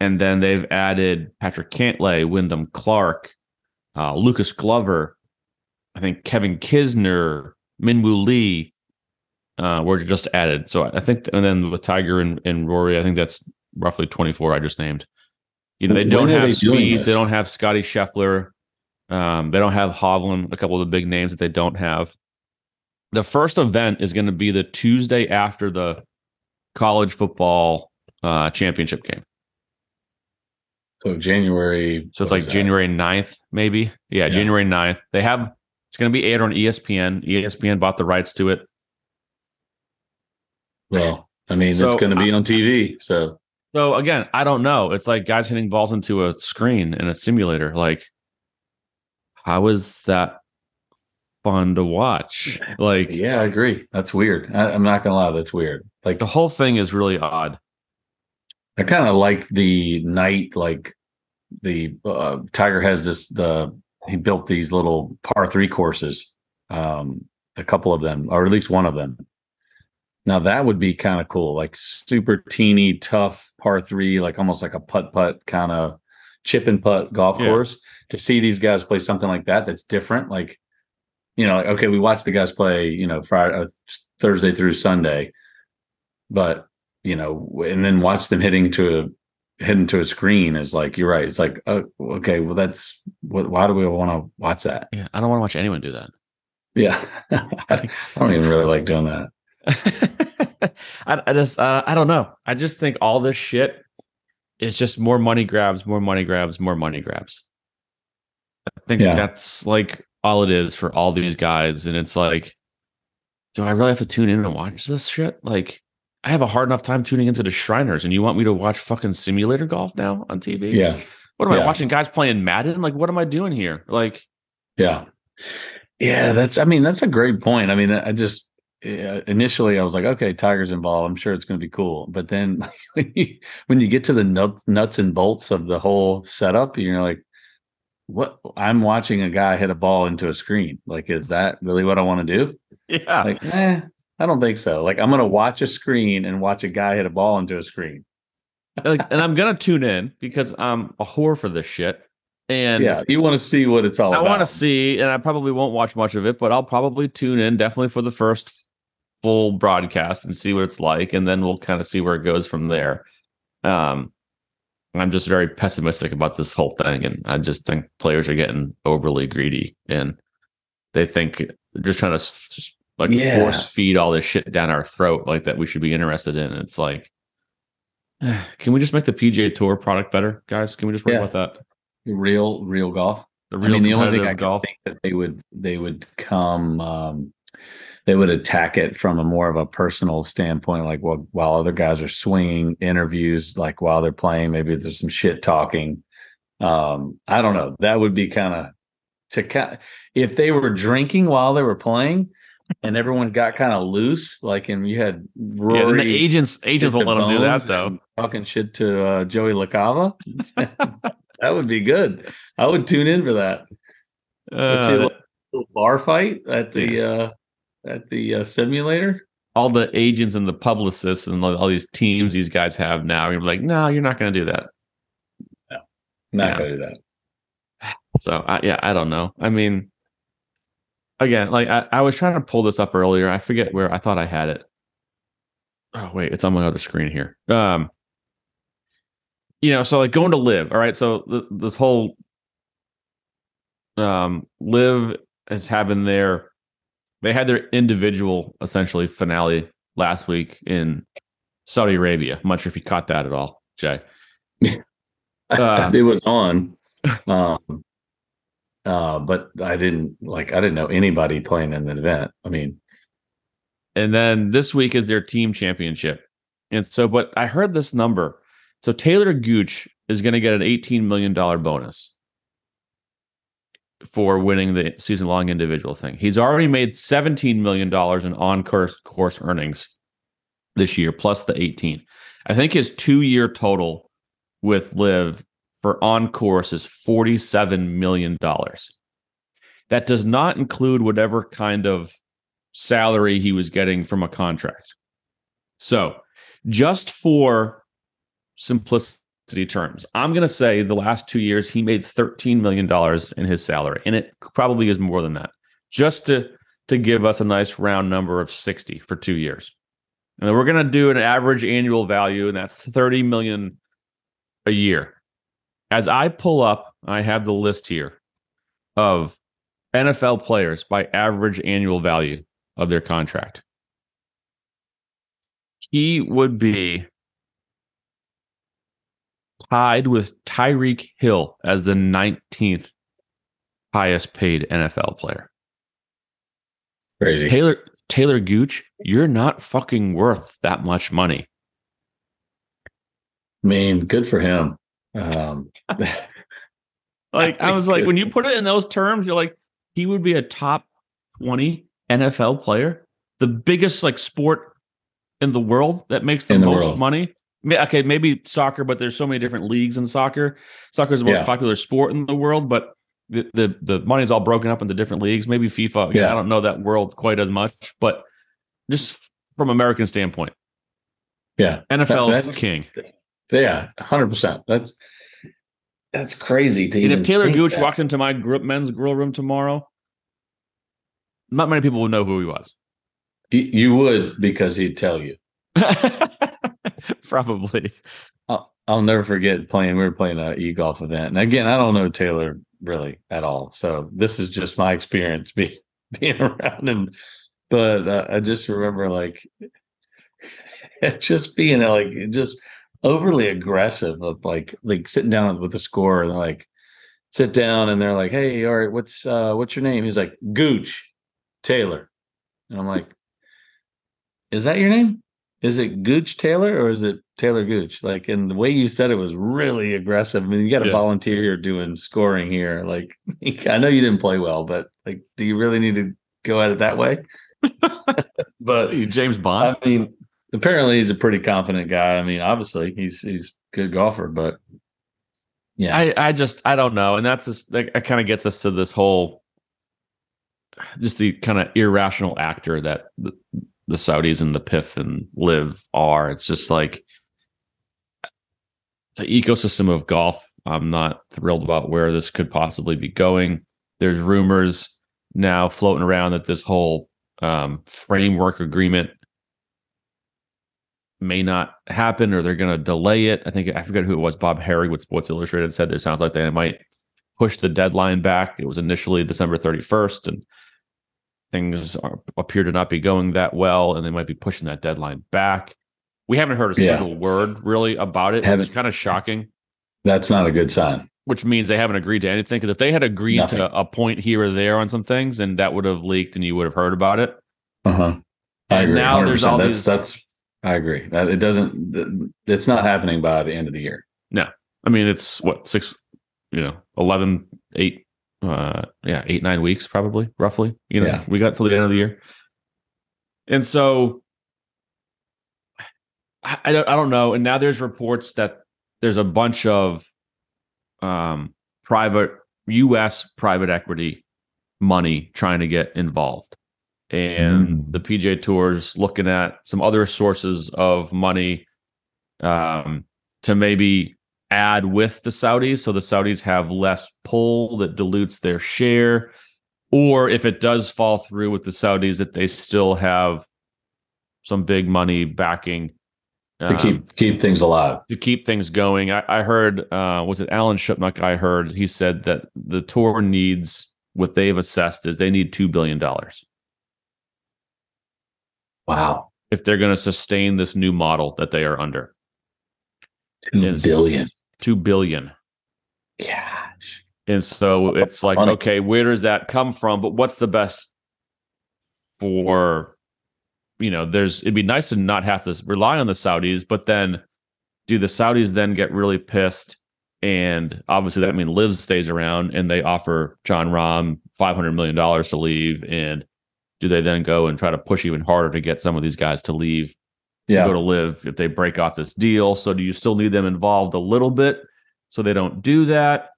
and then they've added Patrick Cantlay, Wyndham Clark, uh, Lucas Glover, I think Kevin Kisner, Minwoo Lee, uh, were just added. So I think, and then with Tiger and, and Rory, I think that's roughly 24 I just named. You know, they When don't have they Spieth, they don't have Scottie Scheffler, um, they don't have Hovland, a couple of the big names that they don't have. The first event is going to be the Tuesday after the college football uh, championship game. So January. So it's like is that? January 9th, maybe. Yeah, Yeah. January 9th. They have it's going to be aired on ESPN. ESPN bought the rights to it. Well, I mean, So, it's going to be on TV. So So again, I don't know. It's like guys hitting balls into a screen in a simulator. Like, how is that fun to watch? Like, yeah, I agree. That's weird. I, I'm not going to lie. That's weird. Like, the whole thing is really odd. I kind of like the night, like the uh, Tiger has this, the, he built these little par three courses, um, a couple of them, or at least one of them. Now that would be kind of cool, like super teeny, tough par three, like almost like a putt putt kind of chip and putt golf Yeah. course. To see these guys play something like that, that's different. Like, you know, like, okay, we watch the guys play, you know, Friday, uh, Thursday through Sunday, but you know, and then watch them hitting to a hitting to a screen is like you're right. It's like, uh, okay, well, that's what. Why do we want to watch that? Yeah, I don't want to watch anyone do that. Yeah, I don't even really like doing that. I, I just, uh, I don't know. I just think all this shit is just more money grabs, more money grabs, more money grabs. I think Yeah. that's like all it is for all these guys. And it's like, do I really have to tune in and watch this shit? Like, I have a hard enough time tuning into the Shriners, and you want me to watch fucking simulator golf now on TV? Yeah, What am I watching? Guys playing Madden? Like, what am I doing here? Like, yeah, yeah. That's. I mean, that's a great point. I mean, I just uh, initially I was like, okay, Tigers involved. I'm sure it's going to be cool. But then when you when you get to the nut, nuts and bolts of the whole setup, you're like, what? I'm watching a guy hit a ball into a screen. Like, is that really what I want to do? yeah, Like, eh, I don't think so. Like, I'm going to watch a screen and watch a guy hit a ball into a screen. like, and I'm gonna tune in because I'm a whore for this shit. And yeah, you want to see what it's all I about. want to see, and I probably won't watch much of it, but I'll probably tune in definitely for the first full broadcast and see what it's like, and then we'll kind of see where it goes from there. Um, I'm just very pessimistic about this whole thing, and I just think players are getting overly greedy, and they think they're just trying to like Yeah. force feed all this shit down our throat, like that we should be interested in. It's like, can we just make the PGA Tour product better, guys? Can we just worry Yeah. about that? real, real golf. The I real mean, the only thing I competitive golf. think that they would they would come um, they would attack it from a more of a personal standpoint, like well, while other guys are swinging interviews, like while they're playing, maybe there's some shit talking. Um, I don't know. That would be kind of to kind if they were drinking while they were playing. And everyone got kind of loose, like, and you had Rory Yeah, then the agents agents won't let them do that though. Talking shit to uh, Joey LaCava. that would be good. I would tune in for that. Let's see a Uh, little, bar fight at the uh, at the uh, simulator. all the agents and the publicists and all these teams these guys have now. You're like, no, you're not going to do that. No, not Yeah. going to do that. So I, yeah, I don't know. I mean, again, like I, I was trying to pull this up earlier. I forget where I thought I had it. Oh wait, it's on my other screen here. Um, you know, so like going to LIV. All right, so th- this whole um LIV is having their they had their individual essentially finale last week in Saudi Arabia. I'm not sure if you caught that at all, Jay. Uh, it was on. Um, uh, but I didn't like. I didn't know anybody playing in the event. I mean, and then this week is their team championship. And so, but I heard this number. So Taylor Gooch is going to get an $18 million bonus for winning the season long individual thing. He's already made $17 million in on course course earnings this year, plus the 18. I think his two year total with LIV for on course is $47 million. That does not include whatever kind of salary he was getting from a contract. So, just for simplicity terms, I'm going to say the last two years he made $13 million in his salary, and it probably is more than that. Just to to give us a nice round number of 60 for two years. And then we're going to do an average annual value, and that's 30 million a year. As I pull up, I have the list here of NFL players by average annual value of their contract. He would be tied with Tyreek Hill as the 19th highest paid NFL player. crazy. Taylor Taylor Gooch, you're not fucking worth that much money. I mean, good for him. Um, Like I was like, when you put it in those terms, you're like, he would be a top 20 NFL player, the biggest like sport in the world that makes the the most world. money. Okay, maybe soccer, but there's so many different leagues in soccer. Soccer is the most Yeah. popular sport in the world, but the, the the money's all broken up into different leagues. Maybe FIFA. Again, Yeah. I don't know that world quite as much, but just from American standpoint, yeah, NFL That- is king. Yeah, hundred percent. That's that's crazy to And if Taylor Gooch that. walked into my gr- men's grill room tomorrow, not many people would know who he was. You, you would because he'd tell you. Probably. I'll, I'll never forget playing. We were playing a e golf event, and again, I don't know Taylor really at all. So this is just my experience being being around him. But uh, I just remember like just being like just overly aggressive of like like sitting down with the score and like sit down and they're like, hey, all right, what's uh what's your name? He's like Gooch Taylor, and I'm like, is that your name? Is it Gooch Taylor or is it Taylor Gooch? Like, and the way you said it was really aggressive. I mean, you got a Yeah. volunteer here doing scoring here. Like, I know you didn't play well, but like, do you really need to go at it that way? but James Bond. I mean, apparently he's a pretty confident guy. I mean, obviously he's he's good golfer, but yeah, I, I just I don't know, and that's just that kind of gets us to this whole just the kind of irrational actor that the, the Saudis and the PIF and LIV are. It's just like the ecosystem of golf. I'm not thrilled about where this could possibly be going. There's rumors now floating around that this whole um, framework agreement may not happen or they're going to delay it. I think I forget who it was. Bob Harig with Sports Illustrated said there sounds like they might push the deadline back. It was initially December 31st, and things are, appear to not be going that well, and they might be pushing that deadline back. We haven't heard a Yeah. single word really about it. It's kind of shocking, that's not a good sign. which means they haven't agreed to anything. Because if they had agreed Nothing. to a point here or there on some things, then that would have leaked and you would have heard about it. Uh huh. And agree. now there's 100%. all that's these- that's. I agree. It doesn't. It's not happening by the end of the year. No, I mean, it's what six, you know, 11, eight, uh, yeah, eight, nine weeks probably, roughly. You know, Yeah. we got till the end of the year. And so I, I don't, I don't know. And now there's reports that there's a bunch of um, private U.S. private equity money trying to get involved. And Mm. the PGA Tour's looking at some other sources of money um, to maybe add with the Saudis, so the Saudis have less pull that dilutes their share, or if it does fall through with the Saudis, that they still have some big money backing to um, keep keep things alive. to keep things going. I, I heard, uh, was it Alan Shipnuck? I heard he said that the tour needs what they've assessed is they need two billion dollars Wow, if they're going to sustain this new model that they are under. two billion. Two billion. Gosh, And so it's like, okay, where does that come from? But what's the best for, you know, there's, it'd be nice to not have to rely on the Saudis, but then do the Saudis then get really pissed? And obviously that means LIV stays around and they offer Jon Rahm $500 million to leave. And do they then go and try to push even harder to get some of these guys to leave to yeah, go to LIV if they break off this deal. So do you still need them involved a little bit so they don't do that?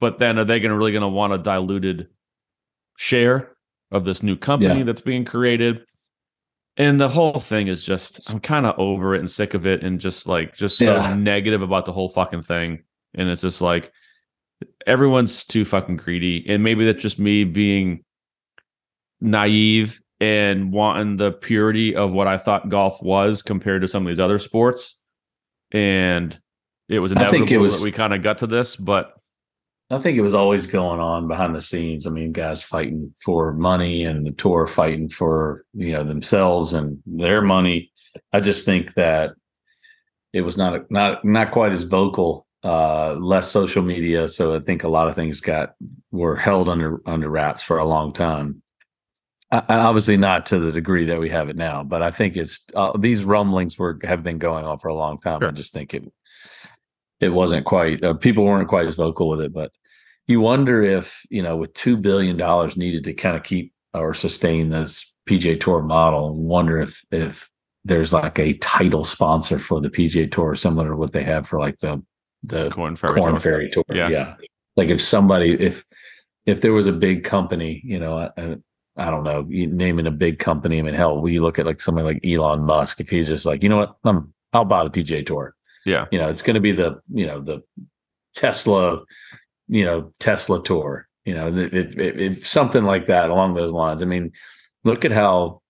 But then are they going to really going to want a diluted share of this new company Yeah. that's being created? And the whole thing is just I'm kind of over it and sick of it and just like just so Yeah. negative about the whole fucking thing. And it's just like everyone's too fucking greedy. And maybe that's just me being naive and wanting the purity of what I thought golf was compared to some of these other sports. And it was inevitable it was- that we kind of got to this, but I think it was always going on behind the scenes. I mean, guys fighting for money and the tour fighting for you know themselves and their money. I just think that it was not not not quite as vocal, uh, less social media. So I think a lot of things got were held under under wraps for a long time. Obviously, not to the degree that we have it now, but I think it's uh, these rumblings were have been going on for a long time. I just think it it wasn't quite uh, people weren't quite as vocal with it but you wonder if you know with two billion dollars needed to kind of keep or sustain this pga tour model wonder if if there's like a title sponsor for the pga tour similar to what they have for like the the Korn Ferry. Korn Ferry tour Yeah. yeah. like if somebody if if there was a big company you know I, I don't know you naming a big company i mean hell we look at like somebody like elon musk if he's just like you know what? I'm i'll buy the pga tour. Yeah. you know it's going to be the you know the tesla you know tesla tour you know it, it, it, it- something like that along those lines. I mean look at how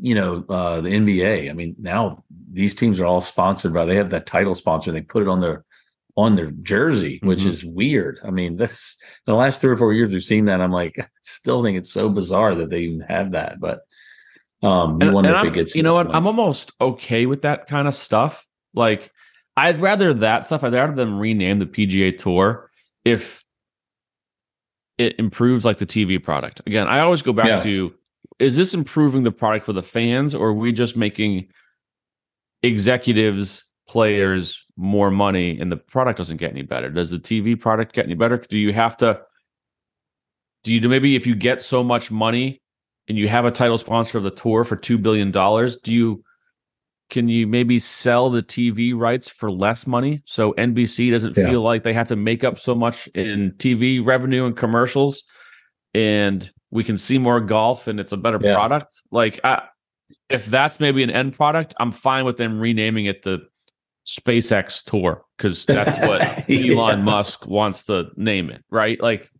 you know uh the nba i mean now these teams are all sponsored by they have that title sponsor they put it on their on their jersey which Mhm. is weird i mean this the last three or four years we've seen that i'm like I still think it's so bizarre that they even have that but um you And- wonder and if I'm- it gets you know what? point. I'm almost okay with that kind of stuff. Like, I'd rather that stuff. I'd rather them rename the PGA Tour if it improves like the TV product. Again, I always go back Yeah. to: is this improving the product for the fans, or are we just making executives, players more money, and the product doesn't get any better? Does the TV product get any better? Do you have to? Do you do maybe if you get so much money and you have a title sponsor of the tour for two billion dollars, do you can you maybe sell the TV rights for less money so NBC doesn't Yeah. feel like they have to make up so much in TV revenue and commercials, and we can see more golf and it's a better Yeah. product? Like, I, if that's maybe an end product, I'm fine with them renaming it the SpaceX Tour because that's what Yeah. Elon Musk wants to name it, right? Like,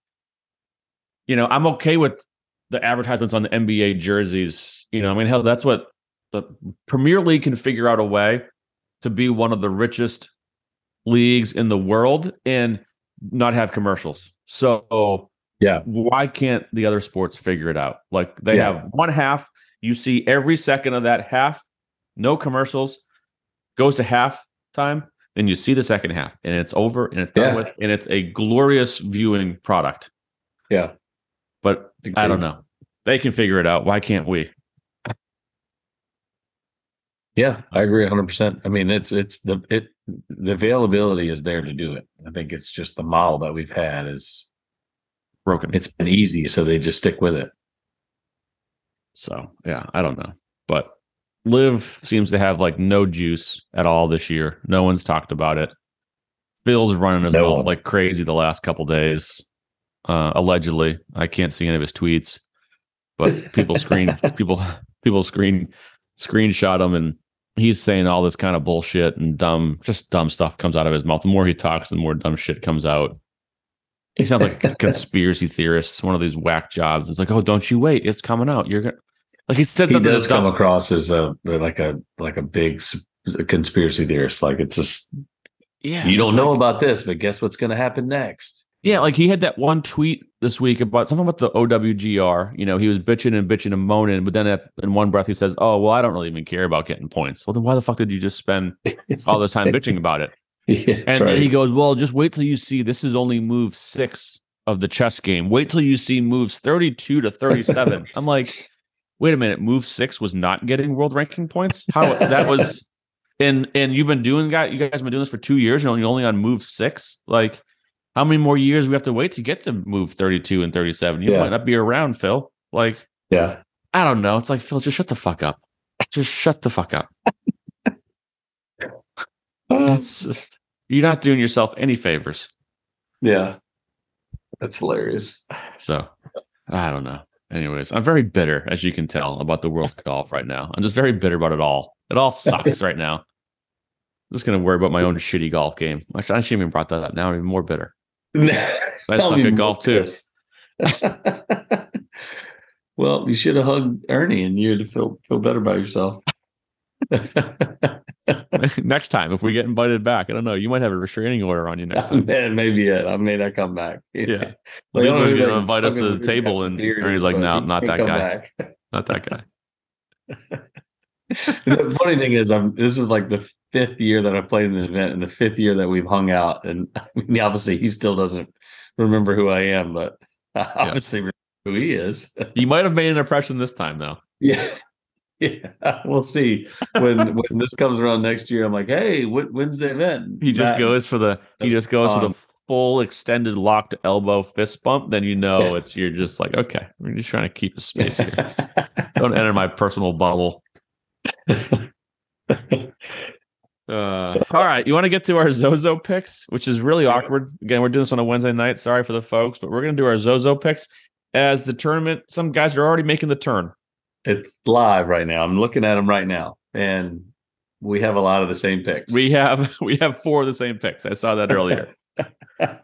you know, I'm okay with the advertisements on the NBA jerseys. You know, I mean, hell, that's what the Premier League can figure out a way to be one of the richest leagues in the world and not have commercials. So, Yeah. why can't the other sports figure it out? Like, they Yeah. have one half, you see every second of that half, no commercials, goes to half time, then you see the second half, and it's over and it's done Yeah. with, and it's a glorious viewing product. yeah But I don't know. They can figure it out. Why can't we? Yeah, I uh, agree 100%. I mean, it's it's the it the availability is there to do it. I think it's just the model that we've had is Broken. it's been easy so they just stick with it. So yeah, I don't know. But LIV seems to have like no juice at all this year. No one's talked about it. Phil's running his No mouth like crazy the last couple days. Uh allegedly. I can't see any of his tweets. but people screen people people screen screenshot him and he's saying all this kind of bullshit and dumb just dumb stuff comes out of his mouth the more he talks the more dumb shit comes out he sounds like a conspiracy theorist one of these whack jobs it's like oh don't you wait it's coming out you're gonna like he said he does come dumb. across as a like a like a big conspiracy theorist. Like it's just yeah you don't know like- about this, but guess what's going to happen next? Yeah, like he had that one tweet this week about something about the OWGR. You know, he was bitching and bitching and moaning, but then at, in one breath he says, "Oh, well, I don't really even care about getting points." Well, then why the fuck did you just spend all this time bitching about it? yeah, And that's then he goes, "Well, just wait till you see this is only move six of the chess game. Wait till you see moves thirty-two to thirty-seven. I'm like, wait a minute, move six was not getting world ranking points. How that was, and and you've been doing that. You guys have been doing this for two years, and you're only on move six. Like, how many more years we have to wait to get to move thirty-two and thirty-seven? You Yeah. might not be around, Phil. Like, yeah. I don't know. It's like Phil, just shut the fuck up. Just shut the fuck up. It's just you're not doing yourself any favors. yeah. That's hilarious. So I don't know. Anyways, I'm very bitter, as you can tell, about the world of golf right now. I'm just very bitter about it all. It all sucks right now. I'm just gonna worry about my own shitty golf game. I shouldn't even brought that up. Now I'm even more bitter. I suck at golf too. well, you should have hugged Ernie and you'd feel feel better about yourself. next time, if we get invited back, I don't know. You might have a restraining order on you next time. Man, maybe it. I may not come back. Yeah. Like, I don't Leo's know gonna invite us to the table and Ernie's like, "No, not that guy. Not that guy. the funny thing is, I'm this is like the fifth year that I've played in the event, and the fifth year that we've hung out. And I mean, obviously, he still doesn't remember who I am, but I obviously remember who he is. You might have made an impression this time, though. yeah, yeah. We'll see when when this comes around next year. I'm like, hey, wh- when's the event? He just Matt- goes for the he just goes for the full extended locked elbow fist bump. Then you know it's you're just like, okay, we're just trying to keep a space here. Don't enter my personal bubble. Uh, all right, you want to get to our Zozo picks, which is really awkward. Again, we're doing this on a Wednesday night. Sorry for the folks, but we're going to do our Zozo picks as the tournament. Some guys are already making the turn. It's live right now. I'm looking at them right now, and we have a lot of the same picks. We have we have four of the same picks. I saw that earlier.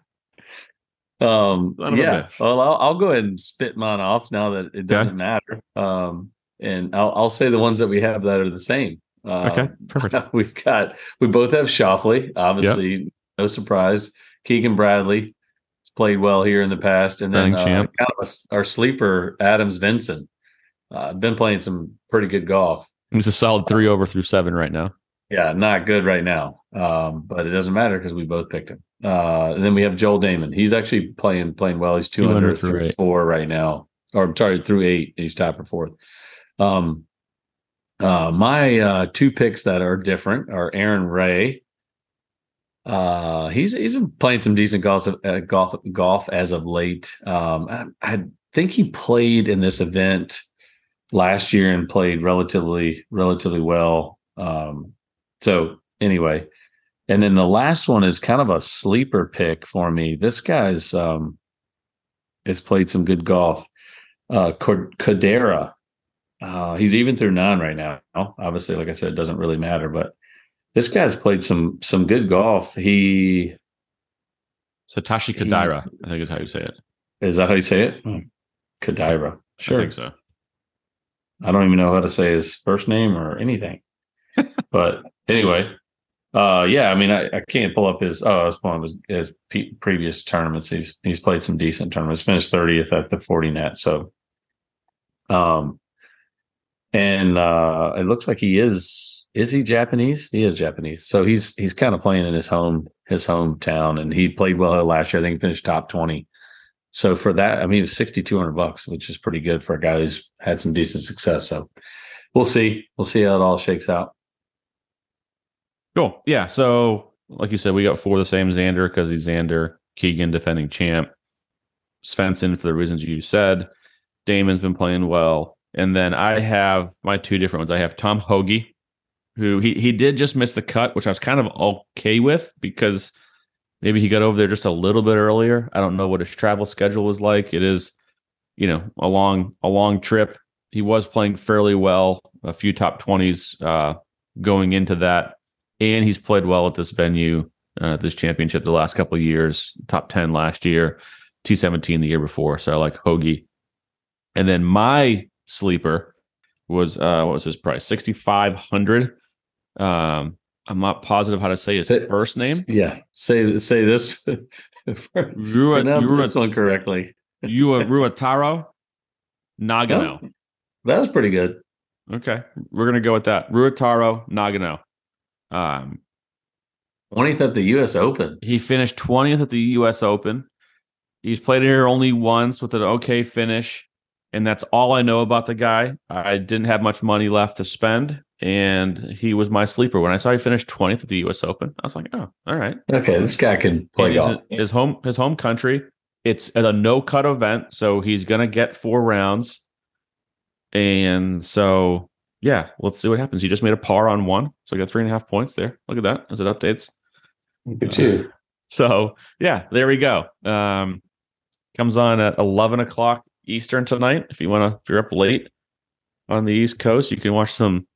Um, Son of a yeah. Well, I'll, I'll go ahead and spit mine off now that it doesn't matter. Um, and I'll, I'll say the ones that we have that are the same. Um, Okay, perfect. We've got we both have Schauffele, obviously, no surprise. Keegan Bradley has played well here in the past, and then uh, kind of a our sleeper Adam Svensson. Uh, been playing some pretty good golf. It's a solid three over through seven right now. Yeah, not good right now. Um, but it doesn't matter because we both picked him. Uh, and then we have Joel Dahmen. He's actually playing playing well. He's two 200 under through through eight. four right now, or I'm sorry, through eight. He's tied for fourth. Um, uh, my uh, two picks that are different are Aaron Rai. Uh, he's he's been playing some decent golf uh, golf golf as of late. Um, I, I think he played in this event last year and played relatively relatively well. Um, so anyway, and then the last one is kind of a sleeper pick for me. This guy's um has played some good golf. Uh Kodaira. Uh he's even through nine right now. Obviously, like I said, it doesn't really matter, but this guy's played some some good golf. He Satoshi He- Kodaira, I think is how you say it. is that how you say it? Kodaira. I Sure. think so. I don't even know how to say his first name or anything. but anyway, uh, yeah, I mean, I, I can't pull up his. Oh, I was pulling up his, his pe- previous tournaments. He's he's played some decent tournaments. Finished thirtieth at the Fortinet. So, um, and uh, it looks like he is. Is he Japanese? He is Japanese. So he's he's kind of playing in his home his hometown, and he played well last year. I think he finished top twenty. So for that, I mean, it's sixty two hundred bucks, which is pretty good for a guy who's had some decent success. So we'll see. We'll see how it all shakes out. Cool. Yeah. So, like you said, we got four the same Xander because he's Xander, Keegan defending champ, Svensson for the reasons you said. Dahmen's been playing well. And then I have my two different ones. I have Tom Hoge, who he, he did just miss the cut, which I was kind of okay with because maybe he got over there just a little bit earlier. I don't know what his travel schedule was like. It is you know, a long a long trip. He was playing fairly well, a few top twenties uh, going into that, and he's played well at this venue, uh, this championship the last couple years. Top ten last year, T seventeen the year before. So I like Hoge. And then my sleeper was uh, what was his price? Sixty five hundred. Um, I'm not positive how to say his Say- first name. Yeah. Say say this. Rua, Rua, this one correctly. Rua, Ryutaro Nagano. Oh, that was pretty good. Okay, we're gonna go with that. Ryutaro Nagano. Um, 20th at the US Open. he finished 20th at the U.S. Open. He's played here only once with an okay finish, and that's all I know about the guy. I didn't have much money left to spend, and he was my sleeper. When I saw he finished 20th at the U.S. Open, I was like, "Oh, all right." Okay, this guy can play golf. his home his home country. It's a no cut event, so he's gonna get four rounds. And so yeah, let's see what happens. He just made a par on one, so I got three and a half points there. Look at that as it updates. At you. So yeah, there we go. Um, comes on at eleven o'clock Eastern tonight. If you want to, if you're up late on the East Coast, you can watch some.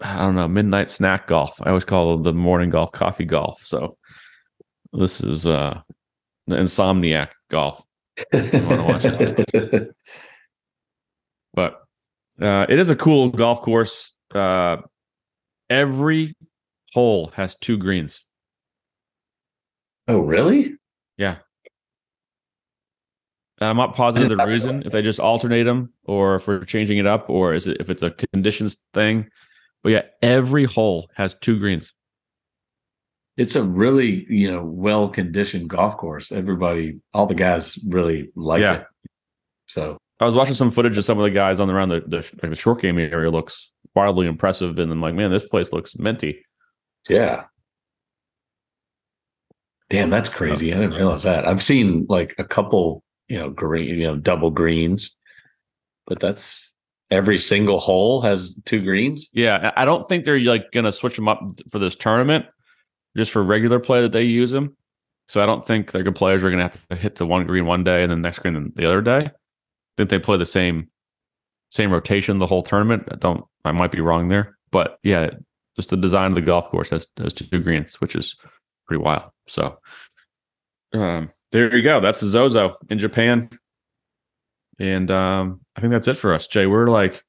I don't know midnight snack golf. I always call it the morning golf, coffee golf. So this is uh the insomniac golf, but uh, it is a cool golf course. Uh, every hole has two greens. oh, really? And I'm not positive the reason if they just alternate them or if we're changing it up or is it if it's a conditions thing. But yeah, every hole has two greens. It's a really, you know, well conditioned golf course. Everybody, all the guys really like Yeah. it. So I was watching some footage of some of the guys on the around the the, like the short game area looks wildly impressive, and I'm like, man, this place looks minty. yeah. Damn, that's crazy. I didn't realize that. I've seen like a couple, you know, green, you know, double greens, but that's every single hole has two greens. Yeah, I don't think they're like gonna switch them up for this tournament, just for regular play that they use them. So I don't think their good players are gonna have to hit the one green one day and then next green the other day. I think they play the same same rotation the whole tournament. I don't. I might be wrong there, but yeah, just the design of the golf course has has two greens, which is pretty wild. So um, there you go. That's the Zozo in Japan, and um, I think that's it for us, Jay. We're like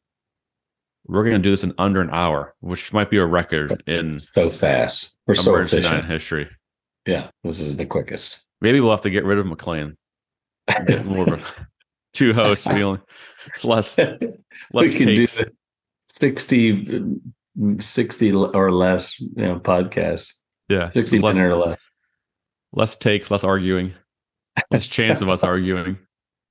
we're gonna do this in under an hour, which might be a record in So fast. We're so efficient. history. Yeah, this is the quickest. Maybe we'll have to get rid of McLean. Get more of two hosts. We only it's less less we can takes. do 60, 60 or less, you know, podcasts. Yeah, 60 less, minute or less. less takes, less arguing, less chance of us arguing.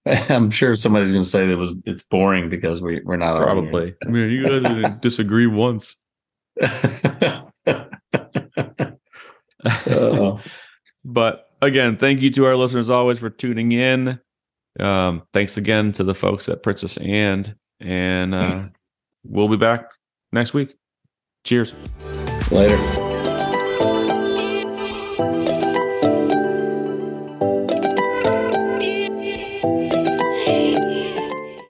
I'm sure somebody's going to say that was it's boring because we we're not Probably. I mean, you guys didn't disagree once. But again, thank you to our listeners always for tuning in. Um, thanks again to the folks at Princess and and uh, we'll be back next week. Cheers. later.